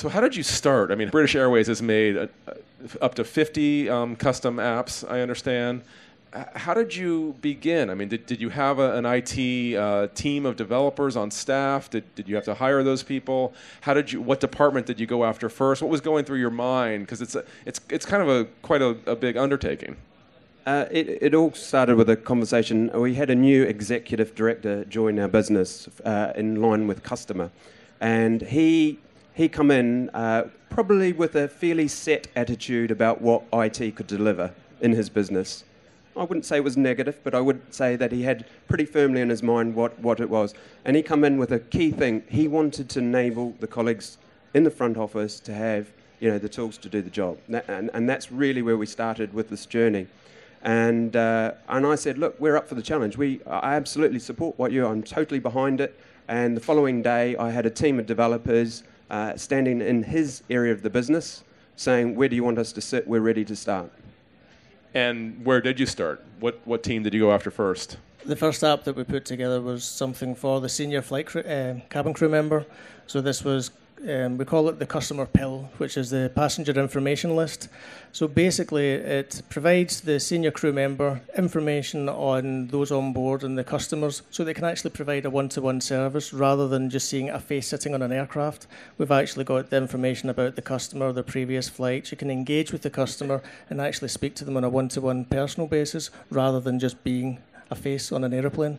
So how did you start? I mean, British Airways has made uh, up to 50 um, custom apps, I understand. How did you begin? I mean, did, did you have a, an IT uh, team of developers on staff? Did, did you have to hire those people? How did you? What department did you go after first? What was going through your mind? Because it's a, it's it's kind of a quite a, a big undertaking. Uh, it, it, all started with a conversation. We had a new executive director join our business uh, in line with customer, and he he come in uh, probably with a fairly set attitude about what IT could deliver in his business. I wouldn't say it was negative, but I would say that he had pretty firmly in his mind what, what it was. And he come in with a key thing. He wanted to enable the colleagues in the front office to have you know, the tools to do the job. And, and that's really where we started with this journey. And, uh, and I said, look, we're up for the challenge. We, I absolutely support what you. I'm totally behind it. And the following day, I had a team of developers uh, standing in his area of the business saying, where do you want us to sit? We're ready to start. And where did you start? What, what team did you go after first? The first app that we put together was something for the senior flight crew, uh, cabin crew member. So this was um, we call it the customer PIL, which is the passenger information list. So basically, it provides the senior crew member information on those on board and the customers so they can actually provide a one to one service rather than just seeing a face sitting on an aircraft. We've actually got the information about the customer, their previous flights. You can engage with the customer and actually speak to them on a one to one personal basis rather than just being a face on an aeroplane.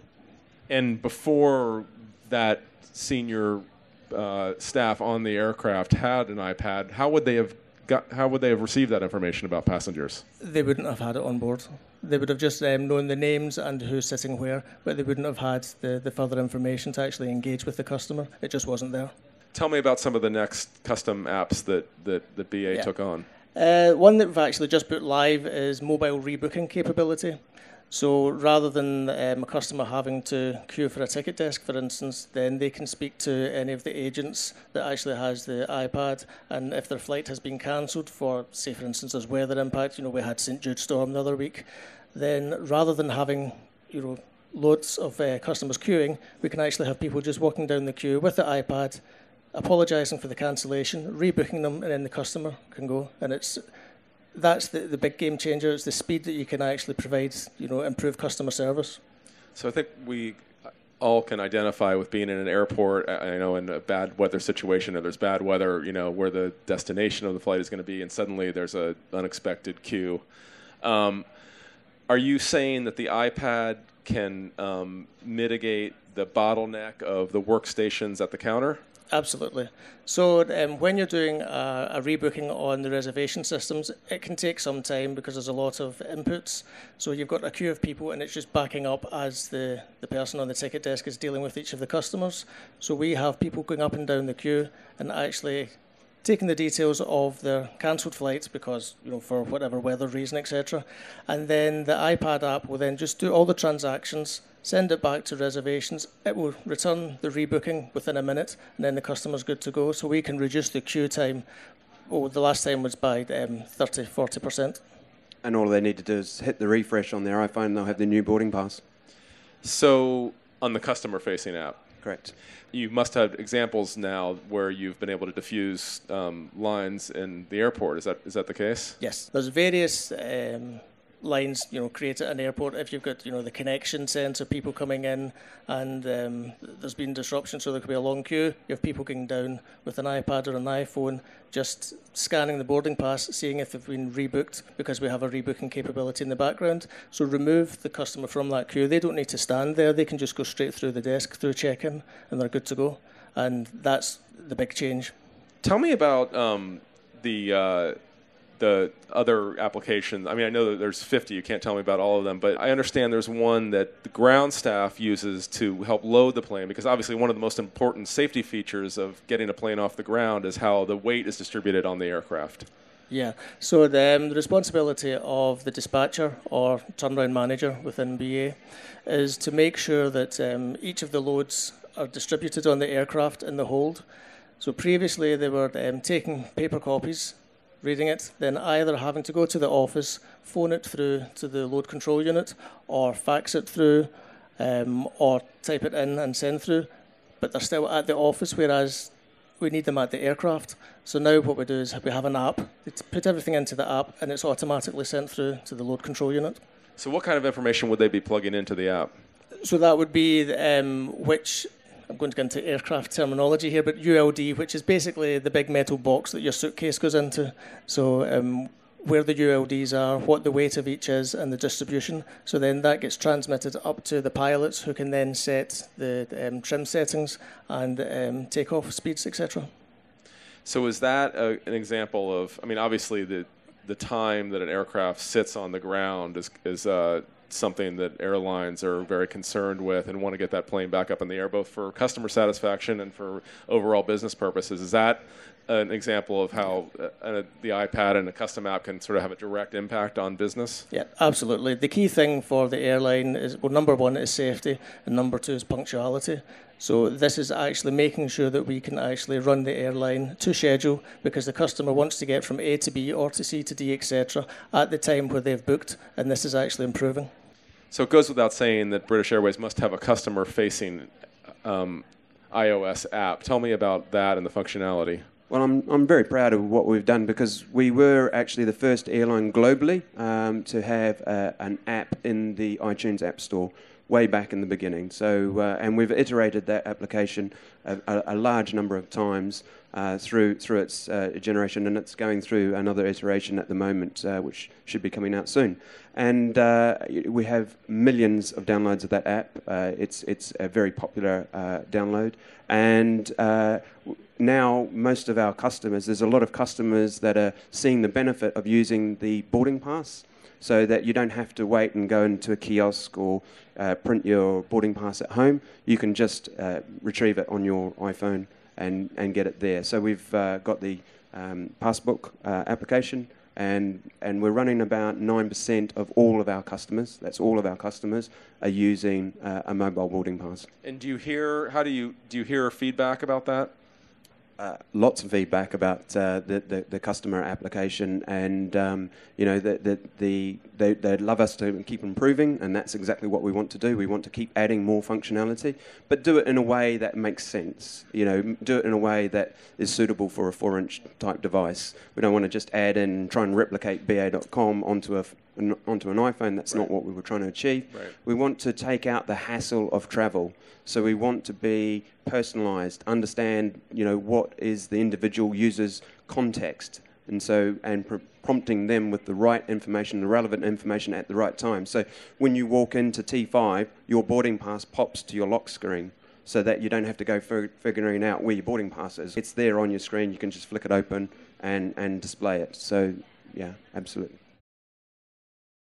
And before that senior uh, staff on the aircraft had an iPad, how would they have got? How would they have received that information about passengers? They wouldn't have had it on board. They would have just um, known the names and who's sitting where, but they wouldn't have had the, the further information to actually engage with the customer. It just wasn't there. Tell me about some of the next custom apps that that, that BA yeah. took on. Uh, one that we've actually just put live is mobile rebooking capability. So rather than um, a customer having to queue for a ticket desk, for instance, then they can speak to any of the agents that actually has the iPad, and if their flight has been cancelled for, say, for instance, as weather impact, you know, we had St Jude storm the other week, then rather than having, you know, loads of uh, customers queuing, we can actually have people just walking down the queue with the iPad, apologising for the cancellation, rebooking them, and then the customer can go, and it's that's the, the big game changer. It's the speed that you can actually provide, you know, improve customer service. So I think we all can identify with being in an airport, uh, you know, in a bad weather situation, or there's bad weather, you know, where the destination of the flight is going to be, and suddenly there's an unexpected queue. Um, are you saying that the iPad can um, mitigate the bottleneck of the workstations at the counter? Absolutely. So um, when you're doing a, a, rebooking on the reservation systems, it can take some time because there's a lot of inputs. So you've got a queue of people, and it's just backing up as the, the person on the ticket desk is dealing with each of the customers. So we have people going up and down the queue and actually taking the details of their cancelled flights because you know for whatever weather reason, etc. And then the iPad app will then just do all the transactions send it back to reservations. It will return the rebooking within a minute, and then the customer's good to go. So we can reduce the queue time. Oh, the last time was by um, 30, 40%. And all they need to do is hit the refresh on their iPhone, and they'll have the new boarding pass. So, on the customer facing app? Correct. You must have examples now where you've been able to diffuse um, lines in the airport. Is that is that the case? Yes. There's various um, lines, you know, create at an airport. If you've got, you know, the connection sense of people coming in, and um, there's been disruption, so there could be a long queue. You have people going down with an iPad or an iPhone, just scanning the boarding pass, seeing if they've been rebooked, because we have a rebooking capability in the background. So remove the customer from that queue. They don't need to stand there. They can just go straight through the desk through check-in, and they're good to go. And that's the big change. Tell me about um, the. Uh the other applications. I mean, I know that there's 50. You can't tell me about all of them, but I understand there's one that the ground staff uses to help load the plane because obviously one of the most important safety features of getting a plane off the ground is how the weight is distributed on the aircraft. Yeah, so the, um, the responsibility of the dispatcher or turnaround manager within BA is to make sure that um, each of the loads are distributed on the aircraft in the hold. So previously they were um, taking paper copies reading it, then either having to go to the office, phone it through to the load control unit, or fax it through, um, or type it in and send through. But they're still at the office, whereas we need them at the aircraft. So now what we do is we have an app. It's put everything into the app, and it's automatically sent through to the load control unit. So, what kind of information would they be plugging into the app? So that would be um, which I'm going to get into aircraft terminology here, but ULD, which is basically the big metal box that your suitcase goes into. So um, where the ULDs are, what the weight of each is, and the distribution. So then that gets transmitted up to the pilots, who can then set the um, trim settings and um, takeoff speeds, etc. So is that a, an example of? I mean, obviously the the time that an aircraft sits on the ground is is uh, something that airlines are very concerned with and want to get that plane back up in the air, both for customer satisfaction and for overall business purposes. Is that an example of how uh, the iPad and a custom app can sort of have a direct impact on business? Yeah, absolutely. The key thing for the airline is well, number one is safety, and number two is punctuality. So this is actually making sure that we can actually run the airline to schedule because the customer wants to get from A to B or to C to D, etc., at the time where they've booked, and this is actually improving. So it goes without saying that British Airways must have a customer-facing um, iOS app. Tell me about that and the functionality. Well, I'm, I'm very proud of what we've done because we were actually the first airline globally um, to have uh, an app in the iTunes App Store way back in the beginning. So, uh, and we've iterated that application a, a, a large number of times uh, through through its uh, generation, and it's going through another iteration at the moment, uh, which should be coming out soon. And uh, we have millions of downloads of that app. Uh, it's it's a very popular download, and now most of our customers, there's a lot of customers that are seeing the benefit of using the boarding pass so that you don't have to wait and go into a kiosk or uh, print your boarding pass at home. You can just uh, retrieve it on your iPhone and, and get it there. So we've uh, got the um, passbook uh, application. And, and we're running about 9% of all of our customers, that's all of our customers, are using uh, a mobile boarding pass. And do you hear, how do you, do you hear feedback about that? Uh, lots of feedback about uh, the, the, the customer application, and um, you know the, the, the they they'd love us to keep improving, and that's exactly what we want to do. We want to keep adding more functionality, but do it in a way that makes sense. You know, do it in a way that is suitable for a four-inch type device. We don't want to just add and try and replicate BA.com onto a onto an iPhone. That's right. not what we were trying to achieve. Right. We want to take out the hassle of travel. So we want to be personalized, understand, you know, what is the individual user's context, and so and pr- prompting them with the right information, the relevant information at the right time. So when you walk into T5, your boarding pass pops to your lock screen. So that you don't have to go figuring out where your boarding pass is. It's there on your screen. You can just flick it open and, and display it. So, yeah, absolutely.